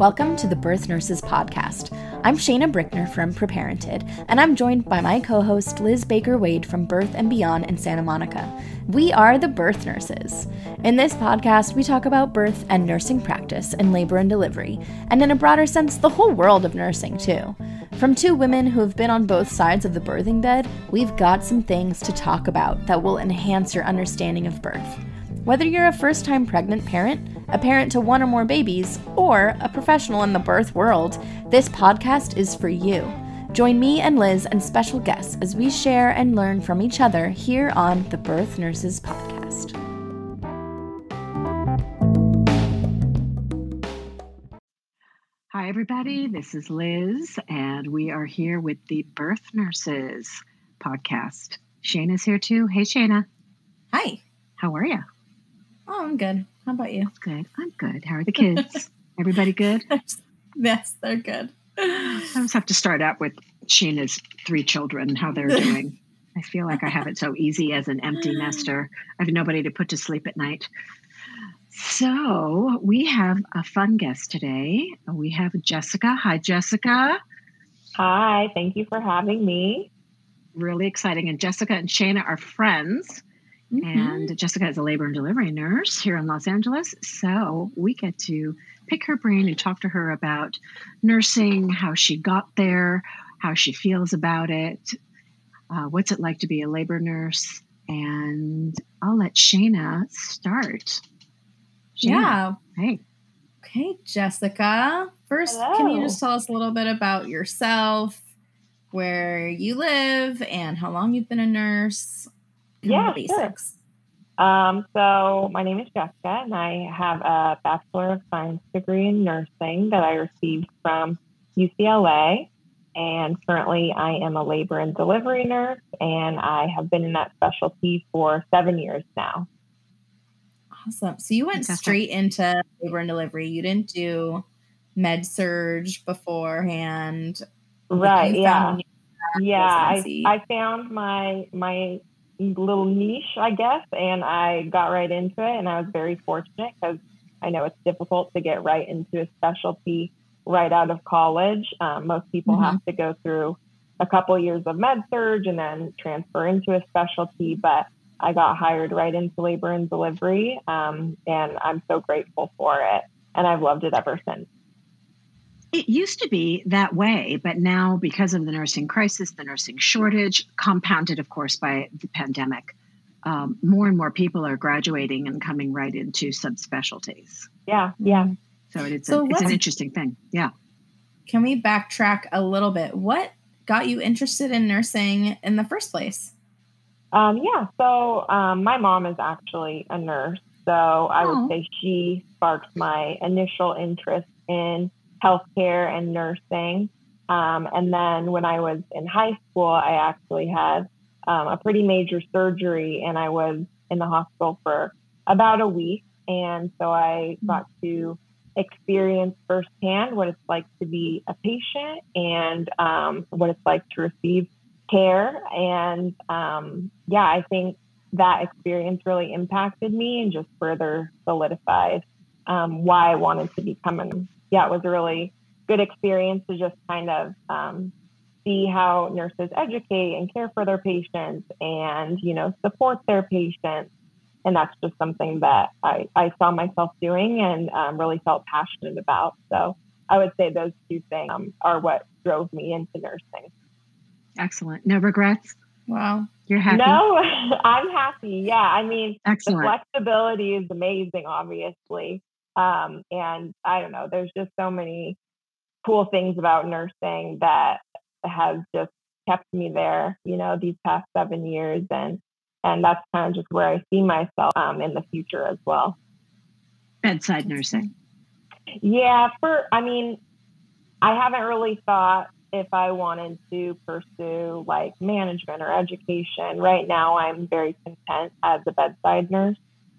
Welcome to the Birth Nurses Podcast. I'm Shaina Brickner from Preparented, and I'm joined by my co host Liz Baker Wade from Birth and Beyond in Santa Monica. We are the Birth Nurses. In this podcast, we talk about birth and nursing practice and labor and delivery, and in a broader sense, the whole world of nursing, too. From two women who have been on both sides of the birthing bed, we've got some things to talk about that will enhance your understanding of birth. Whether you're a first time pregnant parent, a parent to one or more babies, or a professional in the birth world, this podcast is for you. Join me and Liz and special guests as we share and learn from each other here on the Birth Nurses Podcast. Hi, everybody. This is Liz, and we are here with the Birth Nurses podcast. Shaina's here too. Hey, Shaina. Hi. How are you? Oh, I'm good. How about you? Good. I'm good. How are the kids? Everybody good? yes, they're good. I always have to start out with Shaina's three children, how they're doing. I feel like I have it so easy as an empty nester. I have nobody to put to sleep at night. So we have a fun guest today. We have Jessica. Hi, Jessica. Hi, thank you for having me. Really exciting. And Jessica and Shaina are friends. Mm-hmm. And Jessica is a labor and delivery nurse here in Los Angeles. So we get to pick her brain and talk to her about nursing, how she got there, how she feels about it, uh, what's it like to be a labor nurse. And I'll let Shaina start. Shaina, yeah. Hey. Okay, Jessica. First, Hello. can you just tell us a little bit about yourself, where you live, and how long you've been a nurse? Yeah, Sure. Um, so my name is Jessica, and I have a Bachelor of Science degree in nursing that I received from UCLA. And currently, I am a labor and delivery nurse, and I have been in that specialty for seven years now. Awesome. So you went straight into labor and delivery. You didn't do med surg beforehand. Right. Yeah. Yeah. I, I found my my little niche, I guess, and I got right into it. And I was very fortunate because I know it's difficult to get right into a specialty right out of college. Um, most people mm-hmm. have to go through a couple years of med surg and then transfer into a specialty. But I got hired right into labor and delivery, um, and I'm so grateful for it. And I've loved it ever since. It used to be that way, but now because of the nursing crisis, the nursing shortage, compounded, of course, by the pandemic, um, more and more people are graduating and coming right into subspecialties. Yeah, yeah. So it's, so a, it's an interesting thing. Yeah. Can we backtrack a little bit? What got you interested in nursing in the first place? Um, yeah, so um, my mom is actually a nurse. So I would oh. say she sparked my initial interest in healthcare and nursing. Um, and then when I was in high school, I actually had um, a pretty major surgery and I was in the hospital for about a week. And so I got to experience firsthand what it's like to be a patient and um, what it's like to receive care. And um, yeah, I think that experience really impacted me and just further solidified um, why I wanted to become a yeah, it was a really good experience to just kind of um, see how nurses educate and care for their patients and, you know, support their patients. And that's just something that I, I saw myself doing and um, really felt passionate about. So I would say those two things um, are what drove me into nursing. Excellent. No regrets? Wow. You're happy? No, I'm happy. Yeah. I mean, Excellent. the flexibility is amazing, obviously. Um, and I don't know, there's just so many cool things about nursing that has just kept me there, you know, these past seven years. And, and that's kind of just where I see myself um, in the future as well. Bedside nursing. Yeah, for, I mean, I haven't really thought if I wanted to pursue like management or education. Right now, I'm very content as a bedside nurse.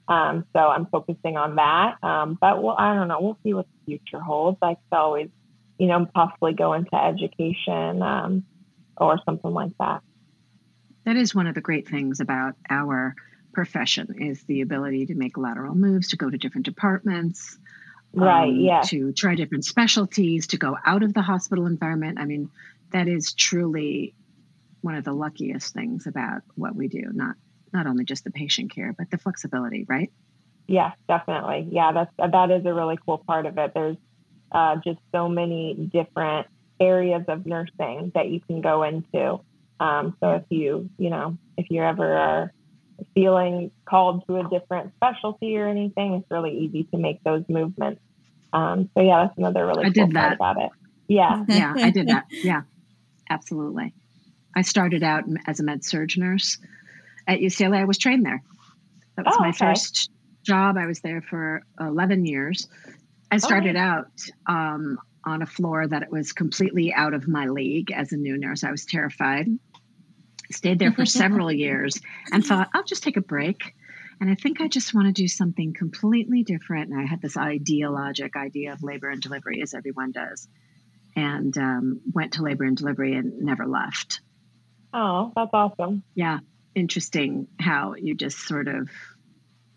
Um, so I'm focusing on that. Um, but well, I don't know. We'll see what the future holds. I could always, you know, possibly go into education um, or something like that. That is one of the great things about our profession is the ability to make lateral moves, to go to different departments. right um, yeah to try different specialties to go out of the hospital environment i mean that is truly one of the luckiest things about what we do not not only just the patient care but the flexibility right yeah definitely yeah that's that is a really cool part of it there's uh, just so many different areas of nursing that you can go into um, so if you you know if you ever are feeling called to a different specialty or anything, it's really easy to make those movements. Um, so yeah, that's another really I cool did that. part about it. Yeah. yeah, I did that. Yeah, absolutely. I started out as a med surg nurse at UCLA. I was trained there. That was oh, my okay. first job. I was there for 11 years. I started okay. out um, on a floor that it was completely out of my league as a new nurse. I was terrified stayed there for several years and thought, I'll just take a break. And I think I just want to do something completely different. And I had this ideologic idea of labor and delivery, as everyone does, and um, went to labor and delivery and never left. Oh, that's awesome. Yeah. Interesting how you just sort of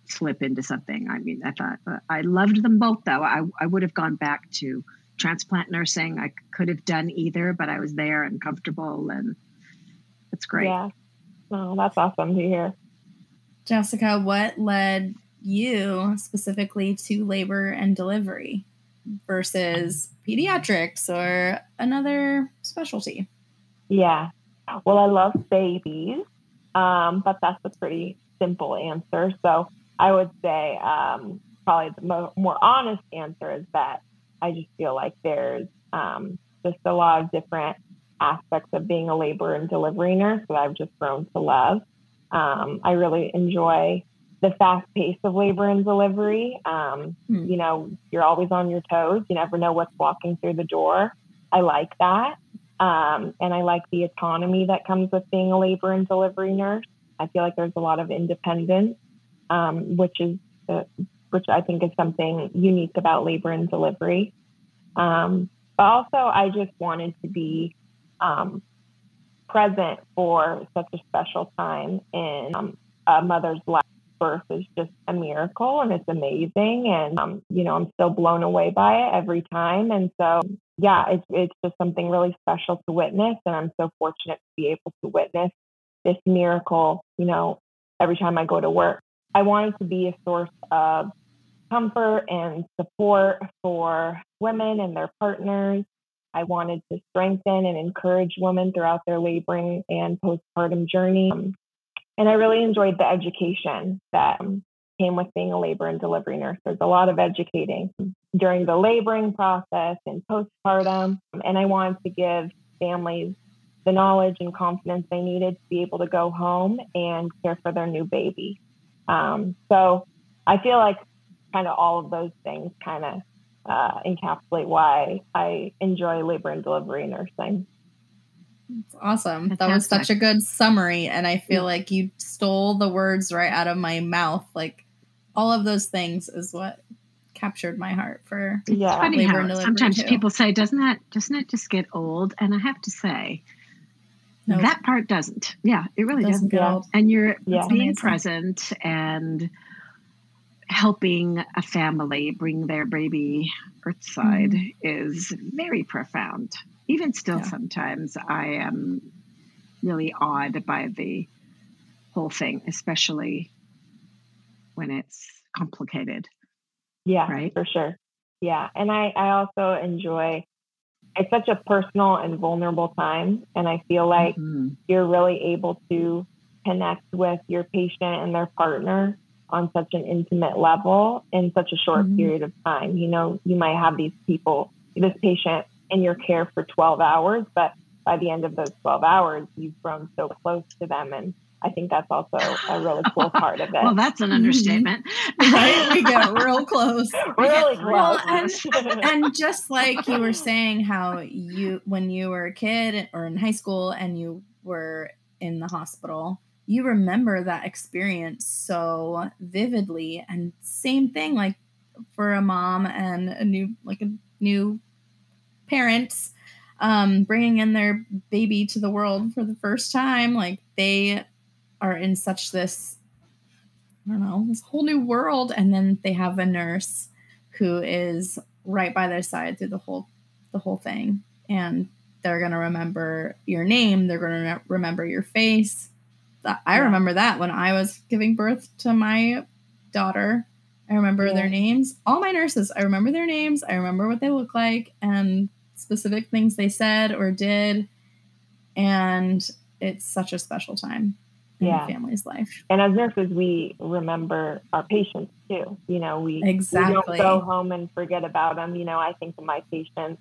slip into something. I mean, I thought uh, I loved them both, though. I, I would have gone back to transplant nursing. I could have done either, but I was there and comfortable and it's great. Yeah. Oh, that's awesome to hear. Jessica, what led you specifically to labor and delivery versus pediatrics or another specialty? Yeah. Well, I love babies, um, but that's a pretty simple answer. So I would say um, probably the mo- more honest answer is that I just feel like there's um, just a lot of different aspects of being a labor and delivery nurse that I've just grown to love. Um, I really enjoy the fast pace of labor and delivery. Um, mm. You know, you're always on your toes. You never know what's walking through the door. I like that. Um, and I like the autonomy that comes with being a labor and delivery nurse. I feel like there's a lot of independence, um, which is uh, which I think is something unique about labor and delivery. Um, but also, I just wanted to be um, present for such a special time in um, a mother's life. Birth is just a miracle and it's amazing. And, um, you know, I'm still blown away by it every time. And so, yeah, it's, it's just something really special to witness. And I'm so fortunate to be able to witness this miracle, you know, every time I go to work. I wanted to be a source of comfort and support for women and their partners I wanted to strengthen and encourage women throughout their laboring and postpartum journey. Um, and I really enjoyed the education that came with being a labor and delivery nurse. There's a lot of educating during the laboring process and postpartum. And I wanted to give families the knowledge and confidence they needed to be able to go home and care for their new baby. Um, so I feel like kind of all of those things kind of uh, encapsulate why I enjoy labor and delivery nursing. That's awesome. That was such a good summary. And I feel yeah. like you stole the words right out of my mouth. Like all of those things is what captured my heart for yeah. funny how sometimes too. people say, doesn't that doesn't it just get old? And I have to say, nope. that part doesn't. Yeah, it really it doesn't, doesn't get old. And you're yeah. being present and helping a family bring their baby earthside mm-hmm. is very profound. Even still, yeah. sometimes I am really awed by the whole thing, especially when it's complicated. Yeah, right. For sure. Yeah. And I, I also enjoy it's such a personal and vulnerable time. And I feel like mm-hmm. you're really able to connect with your patient and their partner on such an intimate level in such a short mm-hmm. period of time. You know, you might have these people, this patient in your care for 12 hours, but by the end of those 12 hours, you've grown so close to them. And I think that's also a really cool part of it. well, that's an mm-hmm. understatement. right? We get real close. really close. Well, and, and just like you were saying, how you, when you were a kid or in high school and you were in the hospital, you remember that experience so vividly and same thing like for a mom and a new like a new parents um bringing in their baby to the world for the first time like they are in such this i don't know this whole new world. And then they have a nurse who is right by their side through the whole the whole thing. And they're going to remember your name. They're going to remember your face. I remember that when i was giving birth to my daughter. I remember yeah. their names. All my nurses i remember their names. I remember what they look like. And specific things they said or did and it's such a special time in yeah. family's life. And as nurses, we remember our patients too. You know, we, exactly. we don't go home and forget about them. You know, I think of my patients,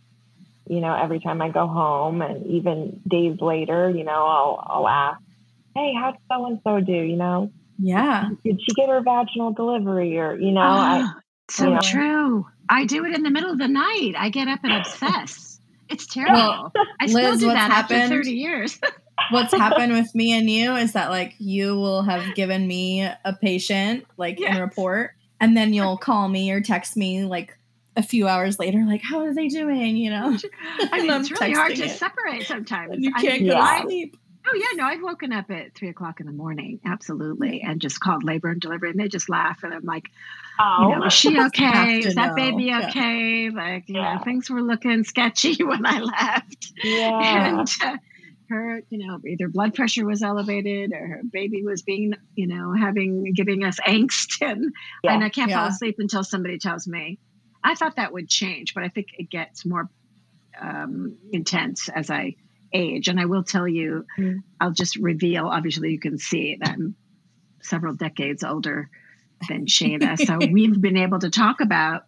you know, every time I go home and even days later, you know, I'll, I'll ask, Hey, how'd so and so do? You know? Yeah. Did she get her vaginal delivery or, you know, oh, I, ah, so you know. true. I do it in the middle of the night. I get up and obsess. It's terrible. Well, I still Liz, do that happened, after 30 years. what's happened with me and you is that like you will have given me a patient like yes. in report and then you'll call me or text me like a few hours later like how are they doing you know i mean it's really hard to it. separate sometimes you can't I, go to sleep Oh yeah, no, I've woken up at three o'clock in the morning, absolutely, and just called labor and delivery, and they just laugh, and I'm like, oh, you know, is she okay? Is that know. baby okay? Yeah. Like, you yeah. know, things were looking sketchy when I left. Yeah. And uh, her, you know, either blood pressure was elevated or her baby was being, you know, having giving us angst, and yeah. and I can't fall asleep until somebody tells me. I thought that would change, but I think it gets more um, intense as I age. And I will tell you, mm. I'll just reveal, obviously, you can see that I'm several decades older than Shaina. so we've been able to talk about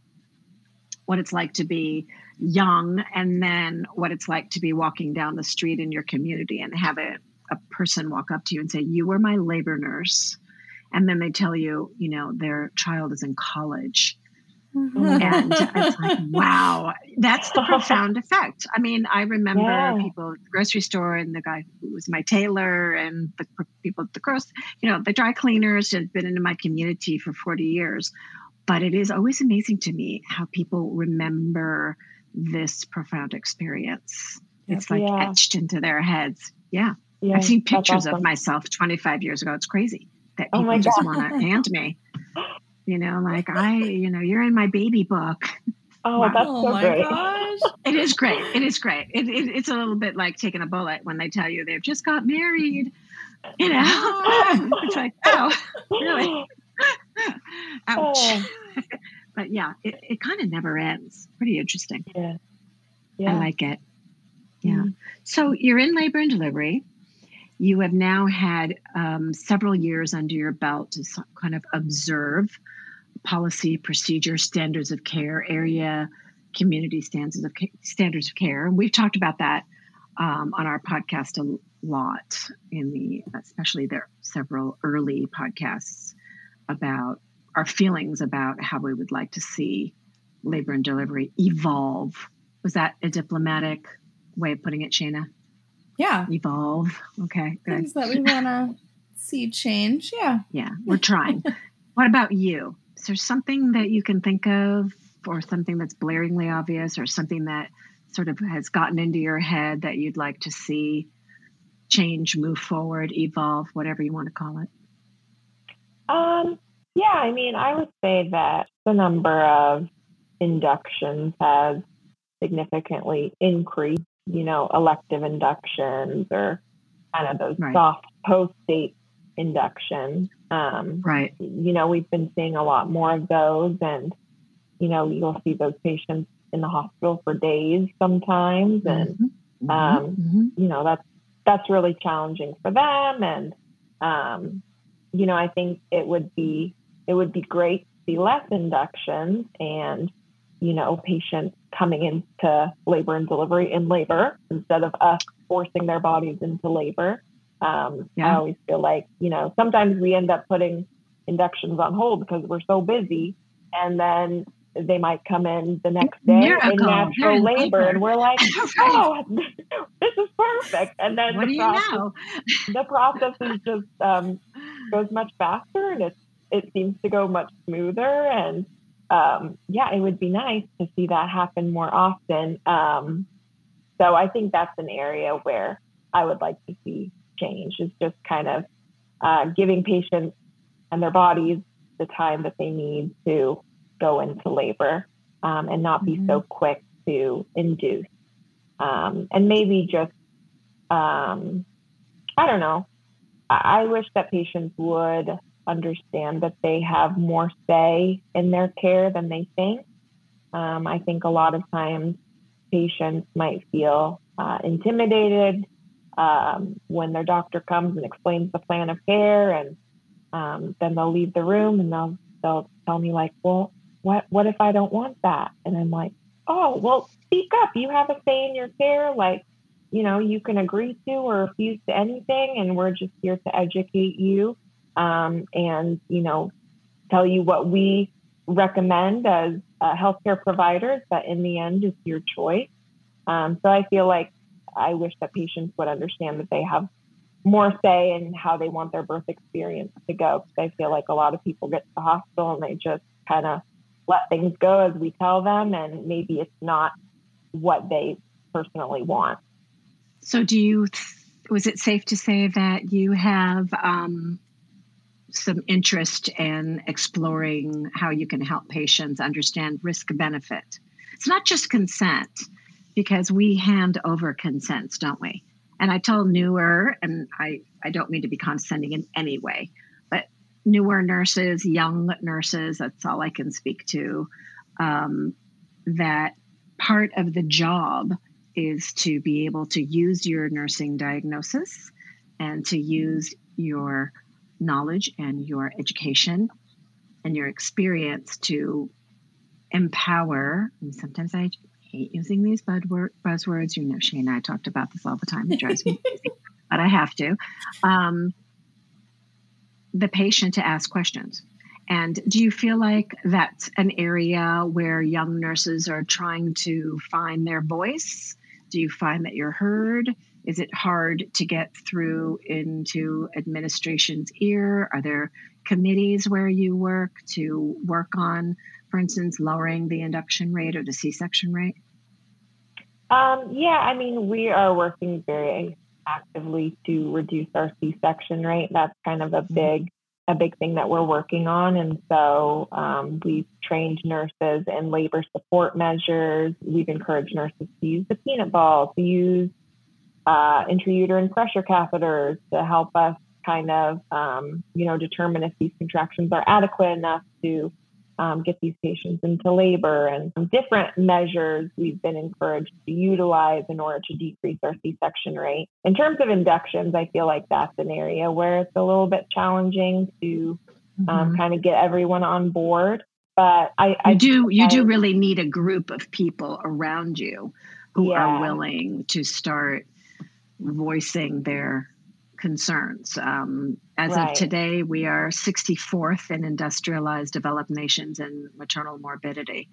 what it's like to be young and then what it's like to be walking down the street in your community and have a, a person walk up to you and say, You were my labor nurse. And then they tell you, you know, their child is in college Mm-hmm. And it's like, wow, that's the profound effect. I mean, I remember yeah. people at the grocery store and the guy who was my tailor and the people at the grocery, you know, the dry cleaners had been in my community for 40 years. But it is always amazing to me how people remember this profound experience. It's like yeah. etched into their heads. Yeah. yeah I've seen pictures awesome. of myself 25 years ago. It's crazy that oh people oh just want to hand me you know, like I, you know, you're in my baby book. Oh, wow. that's so oh great. Gosh. It is great. It is great. It, it, it's a little bit like taking a bullet when they tell you they've just got married. You know, it's like, oh, really? Ouch. Oh. but yeah, it, it kind of never ends. Pretty interesting. Yeah. Yeah. I like it. Yeah. Mm-hmm. So you're in labor and delivery. You have now had um, several years under your belt to kind of observe policy, procedure, standards of care, area, community standards of standards of care. And we've talked about that um, on our podcast a lot in the, especially there several early podcasts about our feelings about how we would like to see labor and delivery evolve. Was that a diplomatic way of putting it, Shaina? Yeah. Evolve. Okay. Good. Things that we want to see change. Yeah. Yeah. We're trying. what about you? Is there something that you can think of or something that's blaringly obvious or something that sort of has gotten into your head that you'd like to see change, move forward, evolve, whatever you want to call it? Um, yeah, I mean, I would say that the number of inductions has significantly increased, you know, elective inductions or kind of those right. soft post date induction. Um, right. You know, we've been seeing a lot more of those, and you know, you'll see those patients in the hospital for days sometimes, and mm-hmm. Um, mm-hmm. you know, that's that's really challenging for them. And um, you know, I think it would be it would be great to see less inductions and you know patients coming into labor and delivery in labor instead of us forcing their bodies into labor. Um, yeah. I always feel like, you know, sometimes we end up putting inductions on hold because we're so busy. And then they might come in the next day Miracle. in natural labor, and we're like, oh, this is perfect. And then what the, process, the process is just um, goes much faster, and it it seems to go much smoother. And um, yeah, it would be nice to see that happen more often. Um, so I think that's an area where I would like to see change is just kind of uh, giving patients and their bodies the time that they need to go into labor. um, and not be mm-hmm. so quick to induce. Um, and maybe just, um, I don't know. I, I wish that patients would understand that they have more say in their care than they think. Um, I think a lot of times patients might feel uh, intimidated um, when their doctor comes and explains the plan of care, and um, then they'll leave the room and they'll they'll tell me like, well, what what if I don't want that? And I'm like, oh, well, speak up. You have a say in your care. Like, you know, you can agree to or refuse to anything, and we're just here to educate you um, and you know tell you what we recommend as uh, healthcare providers. But in the end, it's your choice. Um, so I feel like I wish that patients would understand that they have more say in how they want their birth experience to go. Because I feel like a lot of people get to the hospital and they just kind of let things go as we tell them, and maybe it's not what they personally want. So, do you? Was it safe to say that you have um, some interest in exploring how you can help patients understand risk benefit? It's not just consent because we hand over consents, don't we? And I tell newer, and I, I don't mean to be condescending in any way, but newer nurses, young nurses, that's all I can speak to, um, that part of the job is to be able to use your nursing diagnosis and to use your knowledge and your education and your experience to empower. And sometimes I hate using these buzzwords. You know, Shane and I talked about this all the time. It drives me crazy, but I have to. Um, the patient to ask questions. And do you feel like that's an area where young nurses are trying to find their voice? Do you find that you're heard? Is it hard to get through into administration's ear? Are there committees where you work to work on, for instance, lowering the induction rate or the C section rate? Um, yeah, I mean, we are working very actively to reduce our C-section rate. That's kind of a mm-hmm. big a big thing that we're working on. And so um, we've trained nurses in labor support measures. We've encouraged nurses to use the peanut ball, to use uh, intrauterine pressure catheters to help us kind of, um, you know, determine if these contractions are adequate enough to um, get these patients into labor and different measures we've been encouraged to utilize in order to decrease our C-section rate. In terms of inductions, I feel like that's an area where it's a little bit challenging to um, mm-hmm. kind of get everyone on board. But I, I you do you I, do really need a group of people around you who yeah. are willing to start voicing their concerns. Um, as right. of today, we are 64th in industrialized developed nations in maternal morbidity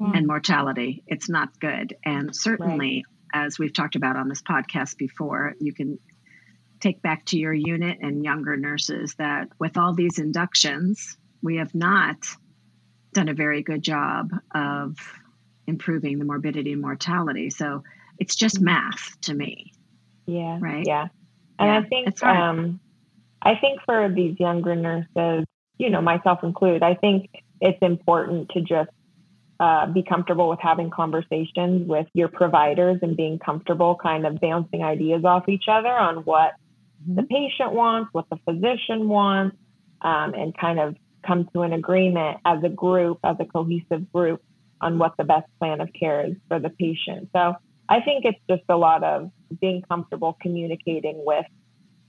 mm. and mortality. It's not good. And certainly, right. as we've talked about on this podcast before, you can take back to your unit and younger nurses that with all these inductions, we have not done a very good job of improving the morbidity and mortality. So it's just hmm. math to me. Yeah. Right. Yeah. And yeah, I think um, I think for these younger nurses, you know, myself included, I think it's important to just uh, be comfortable with having conversations with your providers and being comfortable kind of bouncing ideas off each other on what mm-hmm. the patient wants, what the physician wants, um, and kind of come to an agreement as a group, as a cohesive group on what the best plan of care is for the patient. So I think it's just a lot of being comfortable communicating with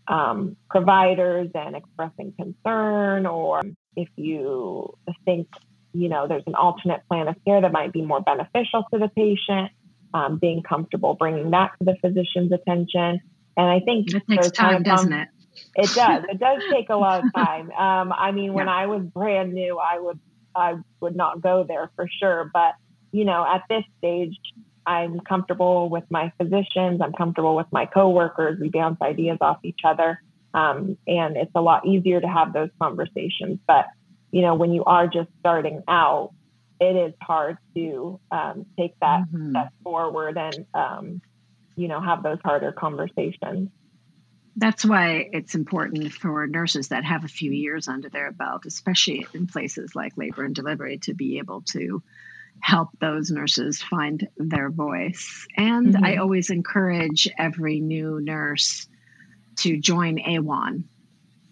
um, providers and expressing concern, or if you think you know there's an alternate plan of care that might be more beneficial to the patient, um, being comfortable bringing that to the physician's attention. And I think it takes time, doesn't it? It does. It does take a lot of time. Um, I mean, when yeah. I was brand new, I would I would not go there for sure. But you know, at this stage, I'm comfortable with my physicians. I'm comfortable with my coworkers. We bounce ideas off each other. Um, and it's a lot easier to have those conversations. But, you know, when you are just starting out, it is hard to um, take that mm-hmm. step forward and, um, you know, have those harder conversations. That's why it's important for nurses that have a few years under their belt, especially in places like labor and delivery, to be able to help those nurses find their voice. And mm-hmm. I always encourage every new nurse to join AWHONN.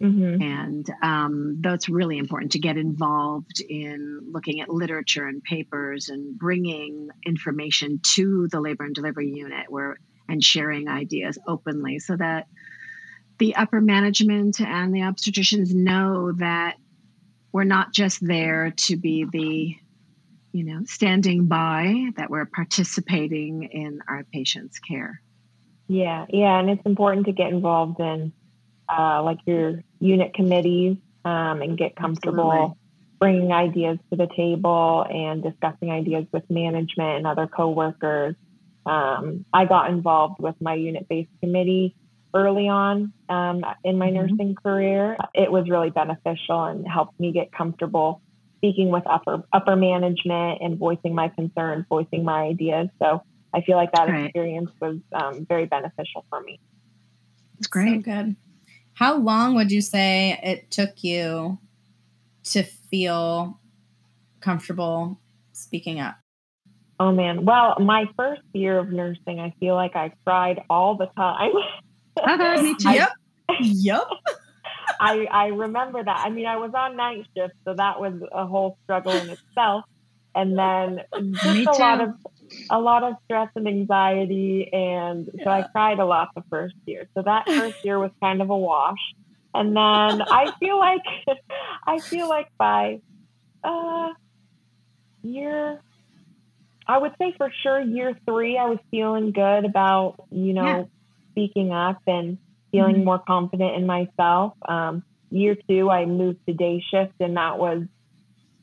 Mm-hmm. And um, that's really important to get involved in looking at literature and papers and bringing information to the labor and delivery unit where and sharing ideas openly so that the upper management and the obstetricians know that we're not just there to be the you know standing by that we're participating in our patients care yeah yeah and it's important to get involved in uh, like your unit committees um, and get comfortable Absolutely. bringing ideas to the table and discussing ideas with management and other coworkers um, i got involved with my unit-based committee early on um, in my mm-hmm. nursing career. It was really beneficial and helped me get comfortable speaking with upper upper management and voicing my concerns, voicing my ideas. So I feel like that right. experience was um, very beneficial for me. It's great. So good. How long would you say it took you to feel comfortable speaking up? Oh man. Well, my first year of nursing, I feel like I cried all the time. Uh-huh, me too. Yep. yep. I I remember that. I mean, I was on night shift, so that was a whole struggle in itself. And then just a lot of a lot of stress and anxiety, and yeah. so I cried a lot the first year. So that first year was kind of a wash. And then I feel like I feel like by uh, year I would say for sure year three, I was feeling good about, you know, yeah speaking up and feeling mm-hmm. more confident in myself. Um, year two, I moved to day shift, and that was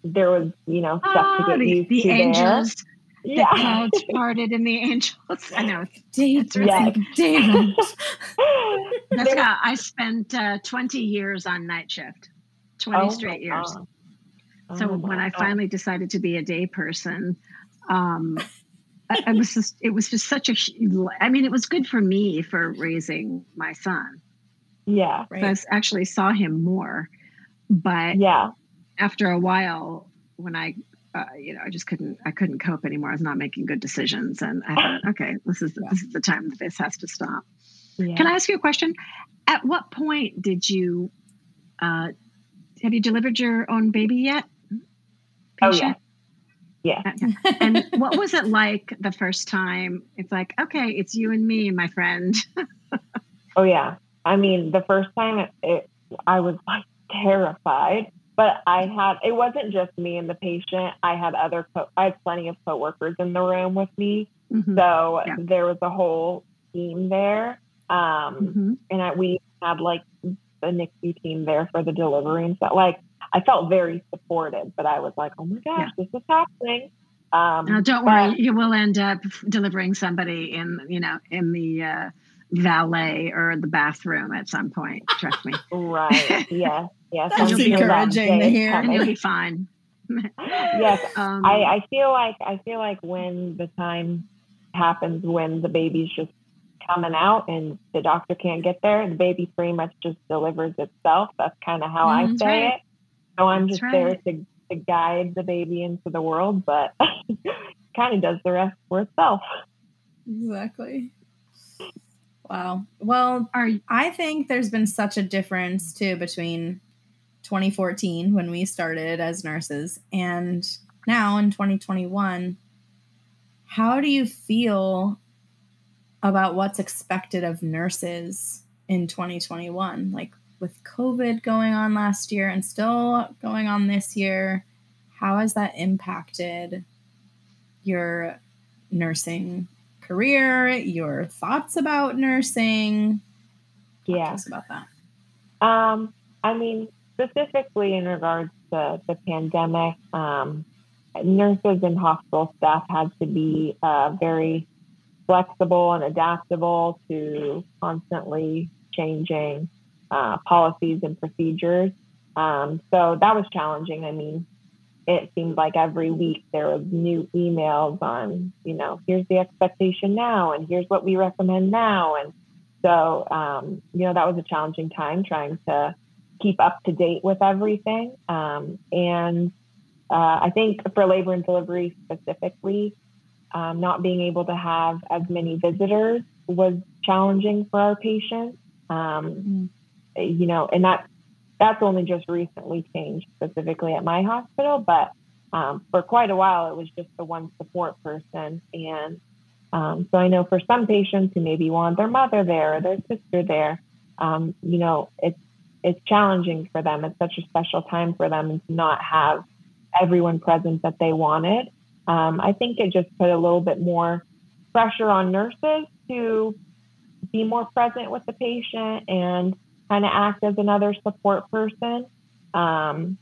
there was you know stuff oh, to get the, used the to angels. there. The yeah. clouds parted and the angels. I know. Dave's yes. Dave. Jessica, I spent uh, 20 years on night shift, 20 oh straight years. Oh so when I finally decided to be a day person, um, I, was just it was just such a i mean it was good for me for raising my son yeah right. i actually saw him more but yeah after a while when i uh, you know i just couldn't i couldn't cope anymore i was not making good decisions and i thought okay this is yeah. this is the time that this has to stop yeah. can i ask you a question at what point did you uh, have you delivered your own baby yet Patient? oh yeah yeah. and what was it like the first time? It's like, okay, it's you and me, my friend. oh yeah. I mean, the first time it, it, I was like terrified, but I had it wasn't just me and the patient. I had other co- I had plenty of coworkers in the room with me, mm-hmm. so yeah. there was a whole team there. Um, mm-hmm. and I, we had like the NICU team there for the delivery and stuff. Like I felt very supported, but I was like, oh my gosh, yeah. this is happening. Um, now, don't but, worry, you will end up delivering somebody in, you know, in the uh, valet or the bathroom at some point. Trust me. right. Yes. Yes. That's encouraging to hear. And you'll be fine. yes. Um, I, I feel like I feel like when the time happens when the baby's just coming out and the doctor can't get there, the baby pretty much just delivers itself. That's kind of how mm, I say right. it. So I'm just right. there to, to guide the baby into the world, but kind of does the rest for itself. Exactly. Wow. Well, our, I think there's been such a difference too between 2014 when we started as nurses and now in 2021. How do you feel about what's expected of nurses in 2021? Like, with COVID going on last year and still going on this year, how has that impacted your nursing career, your thoughts about nursing? Yeah. about that. Um, I mean, specifically in regards to the pandemic, um, nurses and hospital staff had to be uh, very flexible and adaptable to constantly changing uh, policies and procedures. Um, so that was challenging. I mean, it seemed like every week there was new emails on, you know, here's the expectation now, and here's what we recommend now. And so, um, you know, that was a challenging time trying to keep up to date with everything. Um, and uh, I think for labor and delivery specifically, um, not being able to have as many visitors was challenging for our patients. Um, mm-hmm. You know, and that that's only just recently changed specifically at my hospital, but um, for quite a while it was just the one support person. And um, so I know for some patients who maybe want their mother there or their sister there, um, you know, it's it's challenging for them. It's such a special time for them to not have everyone present that they wanted. Um, I think it just put a little bit more pressure on nurses to be more present with the patient and kind of act as another support person. Um,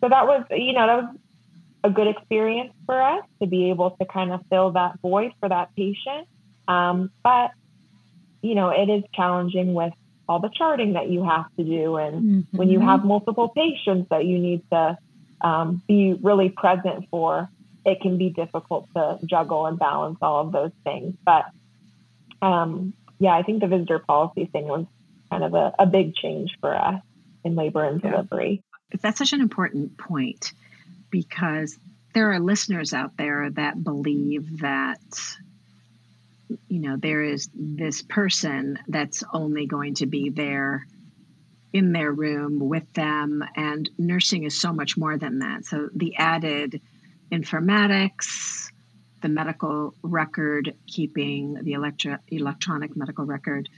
so that was, you know, that was a good experience for us to be able to kind of fill that void for that patient. Um, but, you know, it is challenging with all the charting that you have to do. And mm-hmm. when you have multiple patients that you need to um, be really present for, it can be difficult to juggle and balance all of those things. But um, yeah, I think the visitor policy thing was kind of a, a big change for us in labor and yeah. delivery. That's such an important point because there are listeners out there that believe that you know there is this person that's only going to be there in their room with them and nursing is so much more than that so the added informatics the medical record keeping the electro- electronic medical record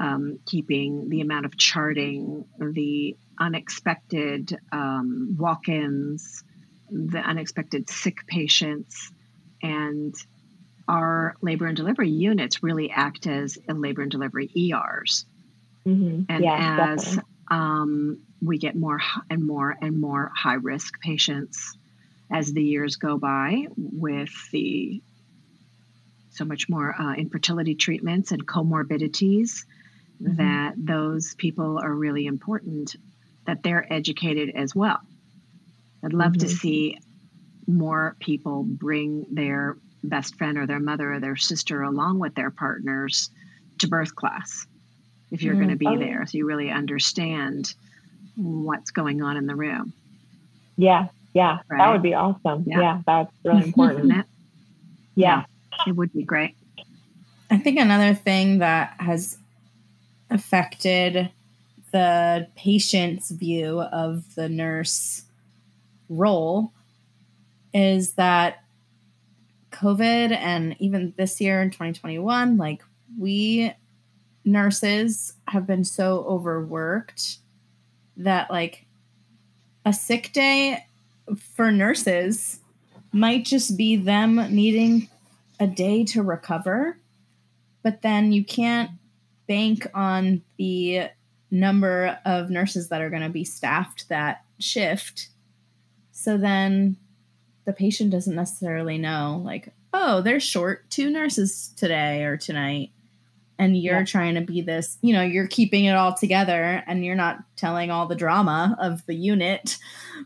um, keeping the amount of charting the unexpected um, walk-ins the unexpected sick patients and our labor and delivery units really act as labor and delivery ERs. Mm-hmm. And yeah, as um, we get more and more and more high risk patients as the years go by with the so much more uh, infertility treatments and comorbidities mm-hmm. that those people are really important that they're educated as well i'd love mm-hmm. to see more people bring their best friend or their mother or their sister along with their partners to birth class if you're mm going to be oh. there so you really understand what's going on in the room yeah yeah right? that would be awesome yeah, yeah that's really important yeah. yeah it would be great i think another thing that has affected the patient's view of the nurse role is that COVID and even this year in 2021, like we nurses have been so overworked that like a sick day for nurses might just be them needing a day to recover, but then you can't bank on the number of nurses that are going to be staffed that shift. So then the patient doesn't necessarily know like oh they're short two nurses today or tonight and you're yeah. trying to be this you know you're keeping it all together and you're not telling all the drama of the unit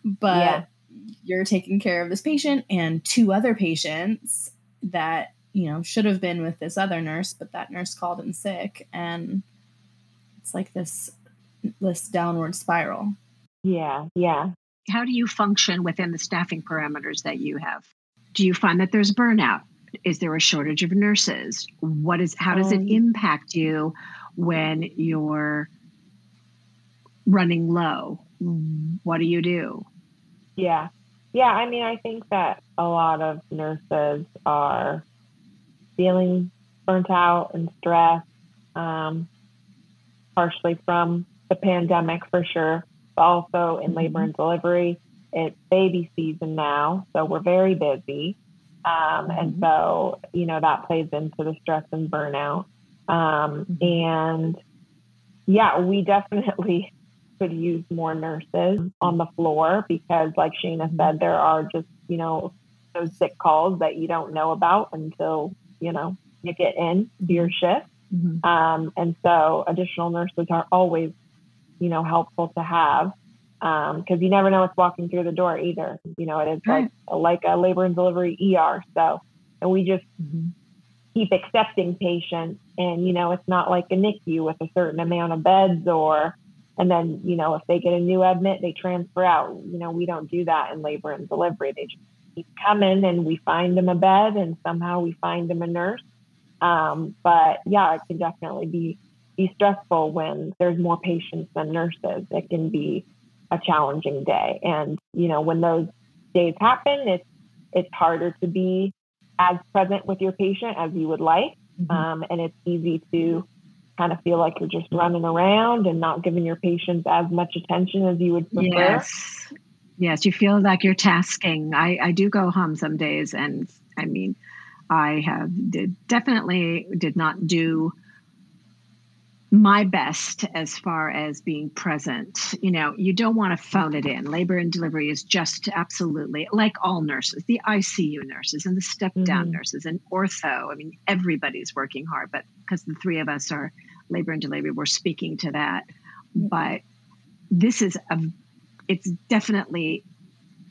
but yeah. you're taking care of this patient and two other patients that you know should have been with this other nurse but that nurse called in sick and it's like this this downward spiral yeah yeah how do you function within the staffing parameters that you have? Do you find that there's burnout? Is there a shortage of nurses? What is how does um, it impact you when you're running low? What do you do? Yeah. Yeah, I mean, I think that a lot of nurses are feeling burnt out and stressed, um, partially from the pandemic for sure but also in labor mm-hmm. and delivery. It's baby season now, so we're very busy. Um, and mm-hmm. so, you know, that plays into the stress and burnout. Um, mm-hmm. and yeah, we definitely could use more nurses on the floor because, like Shaina said, there are just, you know, those sick calls that you don't know about until, you know, you get in to your shift. Mm-hmm. Um, and so additional nurses are always you know, helpful to have because um, you never know what's walking through the door either. You know, it is right. like like a labor and delivery ER. So, and we just mm-hmm. keep accepting patients, and you know, it's not like a NICU with a certain amount of beds or and then, you know, if they get a new admit, they transfer out. You know, we don't do that in labor and delivery. They just keep coming and we find them a bed and somehow we find them a nurse. Um, but yeah, it can definitely be be stressful when there's more patients than nurses. It can be a challenging day. And, you know, when those days happen, it's it's harder to be as present with your patient as you would like. Mm-hmm. Um, and it's easy to kind of feel like you're just running around and not giving your patients as much attention as you would prefer. Yes. Yes, you feel like you're tasking. I, I do go home some days, and I mean, I have did, definitely did not do my best as far as being present. You know, you don't want to phone it in. Labor and delivery is just absolutely like all nurses, the ICU nurses and the step down mm-hmm. nurses and ortho. I mean, everybody's working hard, but because the three of us are labor and delivery, we're speaking to that. But this is a, it's definitely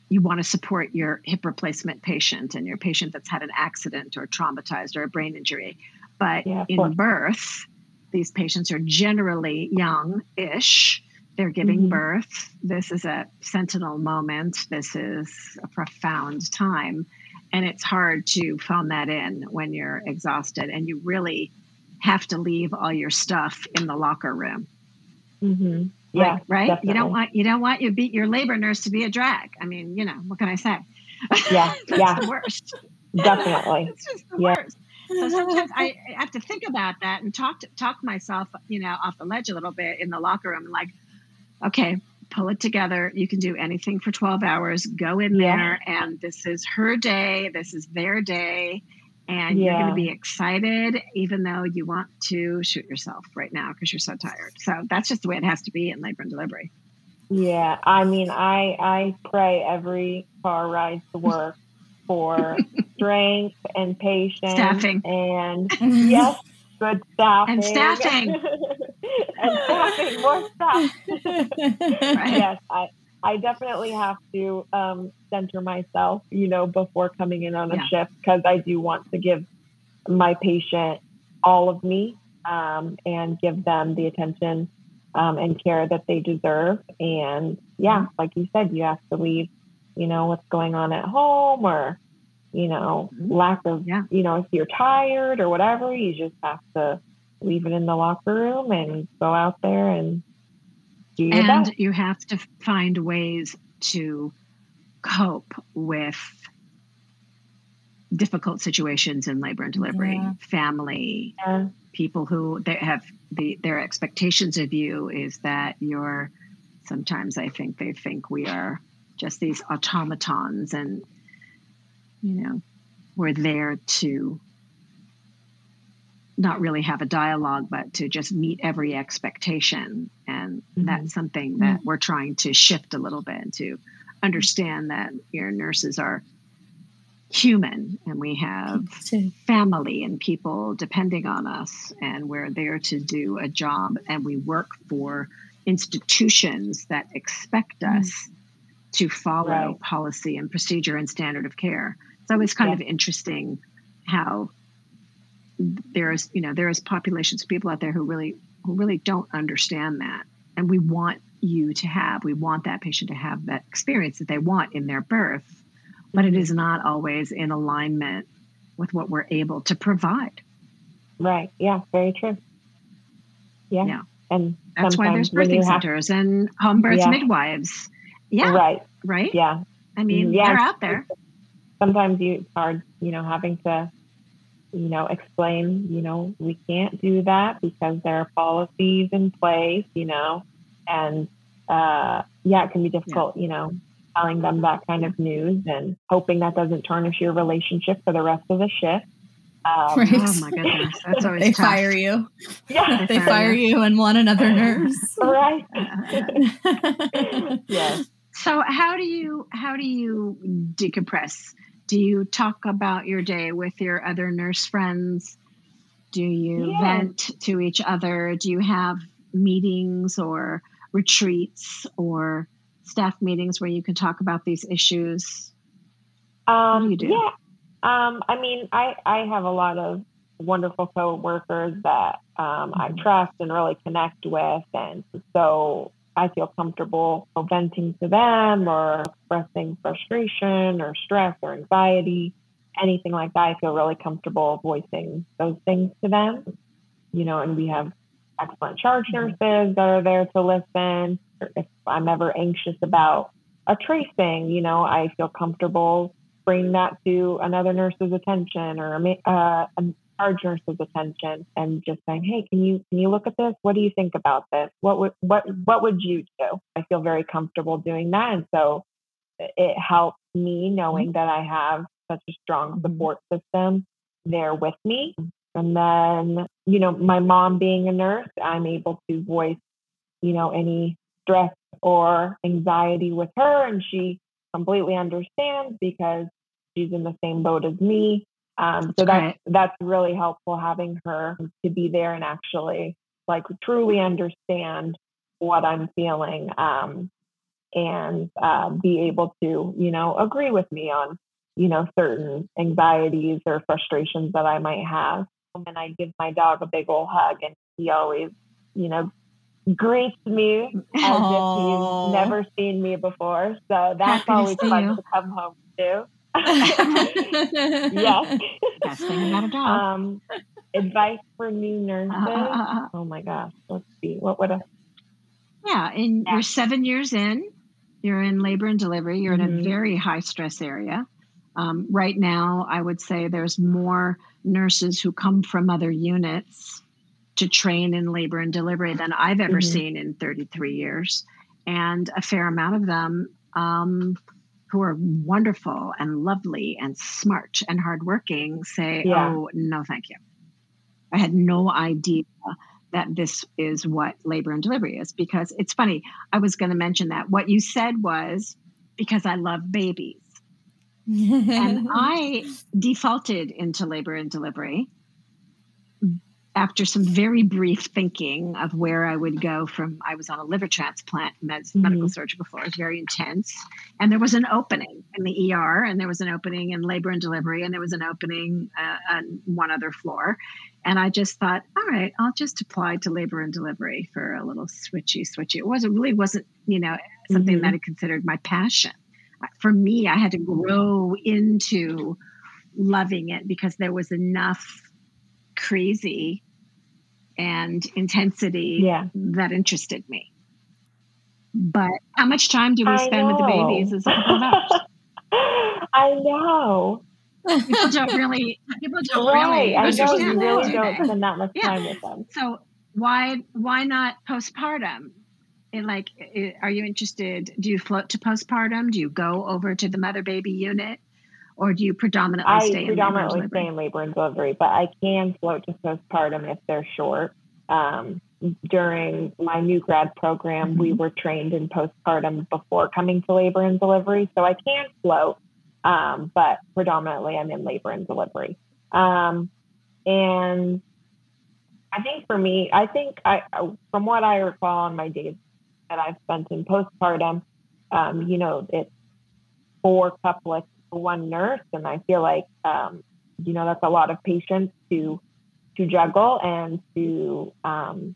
you want to support your hip replacement patient and your patient that's had an accident or traumatized or a brain injury. But yeah, in birth, these patients are generally young ish. They're giving mm-hmm. birth. This is a sentinel moment. This is a profound time. And it's hard to phone that in when you're exhausted and you really have to leave all your stuff in the locker room. Mm-hmm. Yeah, right. right? You don't want you don't want your beat your labor nurse to be a drag. I mean, you know, what can I say? Yeah, yeah, the worst. Definitely, it's just the yeah. worst. So sometimes I have to think about that and talk to, talk myself, you know, off the ledge a little bit in the locker room. Like, okay, pull it together. You can do anything for 12 hours. Go in yeah. there, and this is her day. This is their day. And yeah. you're going to be excited, even though you want to shoot yourself right now because you're so tired. So that's just the way it has to be in labor and delivery. Yeah, I mean, I I pray every car ride to work for strength and patience staffing and yes good staffing and staffing and staffing more staff right. yes i i definitely have to um, center myself you know before coming in on a yeah. shift because i do want to give my patient all of me um, and give them the attention um, and care that they deserve and yeah mm-hmm. like you said you have to leave you know, what's going on at home or, you know, mm-hmm. lack of, yeah. you know, if you're tired or whatever, you just have to leave it in the locker room and go out there and And you have to find ways to cope with difficult situations in labor and delivery, yeah. family, yeah. people who they have the their expectations of you is that you're sometimes I think they think we are just these automatons and you know we're there to not really have a dialogue but to just meet every expectation and mm-hmm. that's something that mm-hmm. we're trying to shift a little bit to understand that your nurses are human and we have family and people depending on us and we're there to do a job and we work for institutions that expect mm-hmm. us to follow right. policy and procedure and standard of care. So it's kind yeah. of interesting how there's you know there's populations of people out there who really who really don't understand that, and we want you to have we want that patient to have that experience that they want in their birth, but it mm-hmm. not always in alignment with what we're able to provide. Right. Yeah. Very true. Yeah. yeah. And that's why there's birthing centers and home birth yeah. midwives yeah. Right. Right. Yeah. I mean, yeah. they're out there. Sometimes you hard, you know, having to, you know, explain, you know, we can't do that because there are policies in place, you know, and uh, yeah, it can be difficult, yeah. you know, telling them that kind of news and hoping that doesn't tarnish your relationship for the rest of the shift. Um, right. Oh my goodness, that's always they tough. fire you. Yeah, they, fire, you. you and want another nurse. right. yes. So how do you how do you decompress? Do you talk about your day with your other nurse friends? Do you yeah. vent to each other? Do you have meetings or retreats or staff meetings where you can talk about these issues? Um, do you do? Yeah. Um, I mean, I, I have a lot of wonderful co-workers that um, I mm-hmm. trust and really connect with. And so I feel comfortable venting to them or expressing frustration or stress or anxiety, anything like that. I feel really comfortable voicing those things to them. You know, and we have excellent charge mm-hmm. nurses that are there to listen. If I'm ever anxious about a tracing, you know, I feel comfortable bringing that to another nurse's attention or a, uh, a charge nurse's attention and just saying, "Hey, can you can you look at this? What do you think about this? What would what what would you do?" I feel very comfortable doing that, and so it helps me knowing mm-hmm. that I have such a strong mm-hmm. support system there with me. And then, you know, my mom being a nurse, I'm able to voice, you know, any stress or anxiety with her, and she completely understands because she's in the same boat as me. Um, so that's that's really helpful having her to be there and actually like truly understand what I'm feeling um, and uh, be able to you know agree with me on you know certain anxieties or frustrations that I might have. And I give my dog a big old hug, and he always you know greets me as Aww. if he's never seen me before. So that's Happy always fun to come home to. Yes. Best thing about a dog. Um, advice for new nurses. Uh, oh my gosh. Let's see. What would a yeah, and yeah. you're seven years in. You're in labor and delivery. You're mm-hmm. in a mm-hmm. very high stress area. Um, right now, I would say there's more nurses who come from other units to train in labor and delivery than I've ever mm-hmm. seen in 33 years. And a fair amount of them um, who are wonderful and lovely and smart and hardworking say, yeah. oh, no, thank you. I had no idea that this is what labor and delivery is because it's funny. I was going to mention that. What you said was because I love babies. and I defaulted into labor and delivery after some very brief thinking of where I would go from, I was on a liver transplant med- mm-hmm. medical surgical floor. It was very intense. And there was an opening in the ER, and there was an opening in labor and delivery, and there was an opening uh, on one other floor. And I just thought, all right, I'll just apply to labor and delivery for a little switchy, switchy. It wasn't really wasn't, you know, something mm-hmm. that I considered my passion. For me, I had to grow into loving it because there was enough crazy and intensity yeah. that interested me. But how much time do we spend with the babies is I know. People don't really people don't right. really I know you really don't spend that much yeah. time with them. So why why not postpartum? And like are you interested do you float to postpartum? Do you go over to the mother baby unit? Or do you predominantly I stay predominantly in stay in labor and delivery, but I can float to postpartum if they're short. Um, during my new grad program, mm-hmm. we were trained in postpartum before coming to labor and delivery, so I can float, um, but predominantly I'm in labor and delivery. Um, and I think for me, I think I, from what I recall on my days that I've spent in postpartum, um, you know, it's four couplets one nurse, and I feel like um, you know that's a lot of patients to to juggle and to um,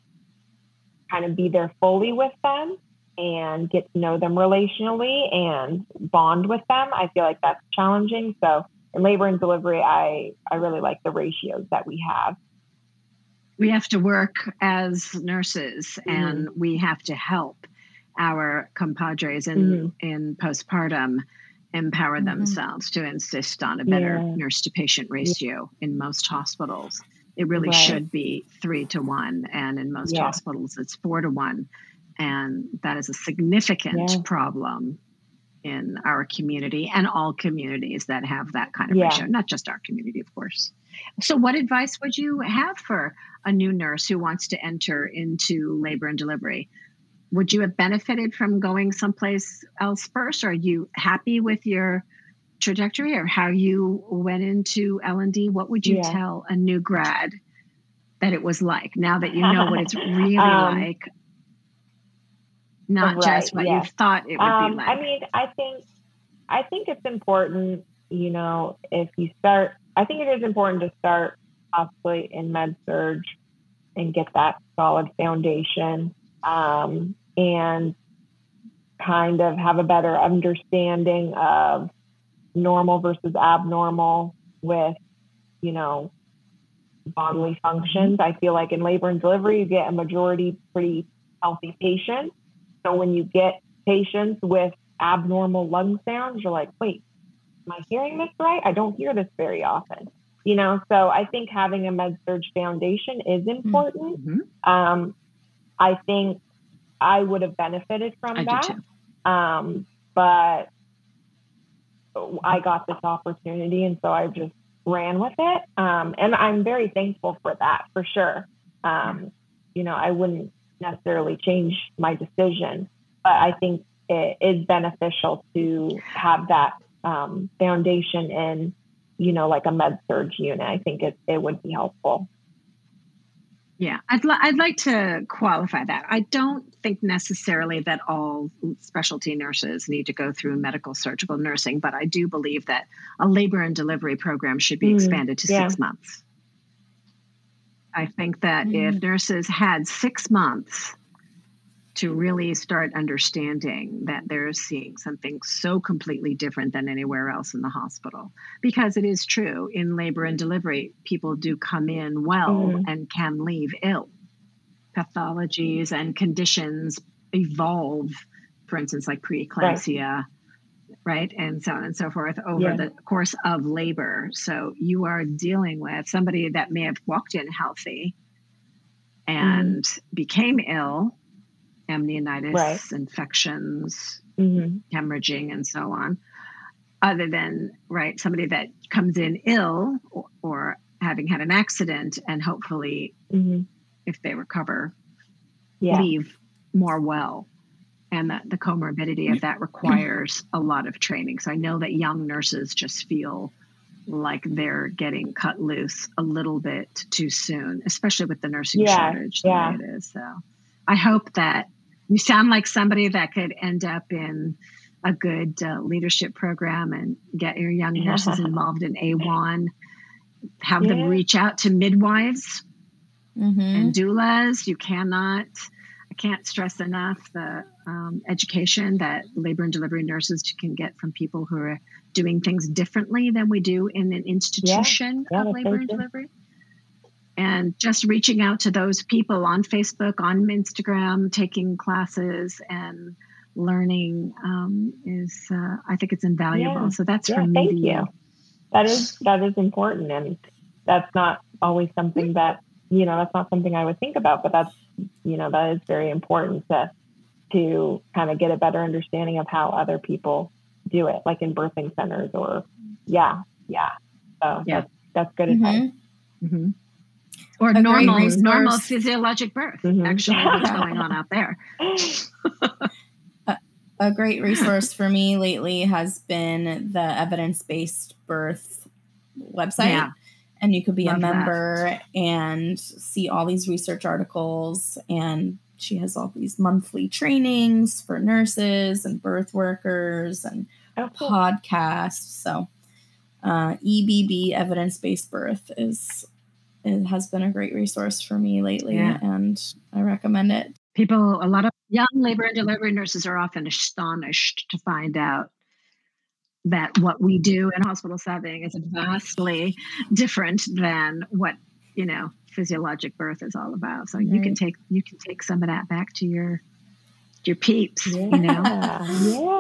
kind of be there fully with them and get to know them relationally and bond with them. I feel like that's challenging. So in labor and delivery, I I really like the ratios that we have. We have to work as nurses, mm-hmm. and we have to help our compadres in mm-hmm. in postpartum empower mm-hmm. themselves to insist on a better yeah. nurse to patient ratio yeah. in most hospitals. It really right. should be three to one, and in most yeah. hospitals, it's four to one. And that is a significant problem in our community and all communities that have that kind of ratio, not just our community, of course. So, what advice would you have for a new nurse who wants to enter into labor and delivery? Would you have benefited from going someplace else first? Or are you happy with your trajectory or how you went into L&D? What would you yeah. tell a new grad that it was like now that you know what it's really um, like? Not right, just what you thought it would um, be like. I mean, I think I think it's important, you know, if you start I think it is important to start possibly in med surg and get that solid foundation um, and kind of have a better understanding of normal versus abnormal with, you know, bodily functions. I feel like in labor and delivery, you get a majority pretty healthy patients. So when you get patients with abnormal lung sounds, you're like, wait, am I hearing this right? I don't hear this very often. You know, so I think having a med surg foundation is important. Mm-hmm. Um, I think I would have benefited from I that. Um, but I got this opportunity, and so I just ran with it. Um, and I'm very thankful for that, for sure. Um, you know, I wouldn't necessarily change my decision, but I think it is beneficial to have that um, foundation in, you know, like a med surg unit. I think it, it would be helpful. Yeah, I'd, li- I'd like to qualify that. I don't think necessarily that all specialty nurses need to go through medical surgical nursing, but I do believe that a labor and delivery program should be mm, expanded to yeah. six months. I think that mm. if nurses had six months to really start understanding that they're seeing something so completely different than anywhere else in the hospital. Because it is true in labor and delivery, people do come in well mm. and can leave ill. Pathologies and conditions evolve, for instance, like preeclampsia. Right. right. And so on and so forth over yeah. the course of labor. So you are dealing with somebody that may have walked in healthy and mm. became ill amnionitis, right. infections, mm-hmm. hemorrhaging, and so on. Other than right, somebody that comes in ill or, or having had an accident, and hopefully, mm-hmm. if they recover, yeah. leave more well. And that the comorbidity of that requires a lot of training. So I know that young nurses just feel like they're getting cut loose a little bit too soon, especially with the nursing yeah, shortage the yeah. it is. So I hope that you sound like somebody that could end up in a good uh, leadership program and get your young nurses involved in AWHONN, have yeah. them reach out to midwives mm-hmm. and doulas. You cannot, I can't stress enough the um, education that labor and delivery nurses can get from people who are doing things differently than we do in an institution yeah. Yeah, of labor and delivery and just reaching out to those people on Facebook, on Instagram, taking classes and learning um, is, uh, I think it's invaluable. Yeah. So that's yeah, for me. Thank you. That is that is important, and that's not always something that you know. That's not something I would think about, but that's you know that is very important to to kind of get a better understanding of how other people do it, like in birthing centers or yeah, yeah. So yeah. that's that's good advice. Mm-hmm. Or a normal normal physiologic birth mm-hmm. actually what's going on out there a, a great resource for me lately has been the evidence-based birth website yeah. and you could be Love a member that. and see all these research articles and she has all these monthly trainings for nurses and birth workers and oh, cool. podcasts so uh, EBB evidence based birth is it has been a great resource for me lately yeah. and I recommend it. People, a lot of young labor and delivery nurses are often astonished to find out that what we do in hospital setting is vastly different than what, you know, physiologic birth is all about. So right. you can take you can take some of that back to your your peeps, yeah. you know.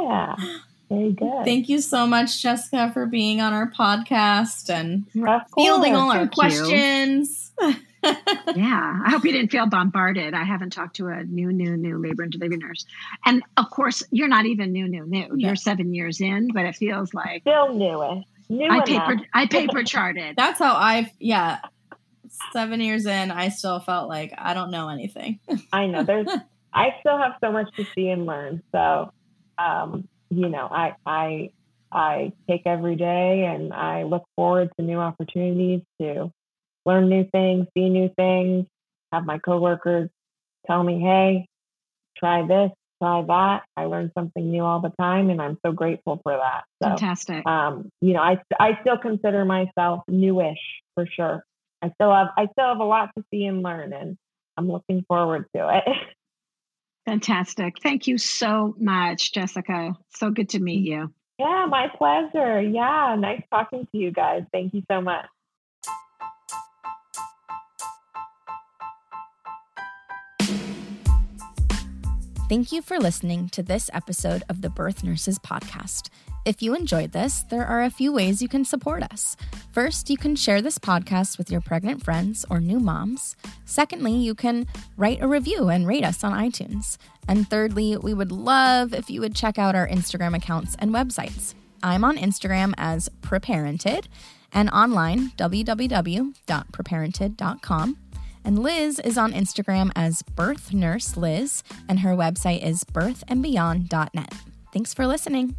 yeah. Very good. Thank you so much, Jessica, for being on our podcast and fielding all our Thank questions. yeah, I hope you didn't feel bombarded. I haven't talked to a new, new, new labor and delivery nurse, and of course, you're not even new, new, new. You're seven years in, but it feels like still newish. New I paper, I paper charted. That's how I've yeah. Seven years in, I still felt like I don't know anything. I know there's, I still have so much to see and learn. So, um, you know, I I I take every day and I look forward to new opportunities to learn new things, see new things, have my coworkers tell me, hey, try this, try that. I learn something new all the time and I'm so grateful for that. So, Fantastic. Um, you know, I I still consider myself newish for sure. I still have I still have a lot to see and learn, and I'm looking forward to it. Fantastic. Thank you so much, Jessica. So good to meet you. Yeah, my pleasure. Yeah, nice talking to you guys. Thank you so much. Thank you for listening to this episode of the Birth Nurses Podcast. If you enjoyed this, there are a few ways you can support us. First, you can share this podcast with your pregnant friends or new moms. Secondly, you can write a review and rate us on iTunes. And thirdly, we would love if you would check out our Instagram accounts and websites. I'm on Instagram as Preparented and online www.preparented.com. And Liz is on Instagram as Birth Nurse Liz, and her website is birthandbeyond.net. Thanks for listening.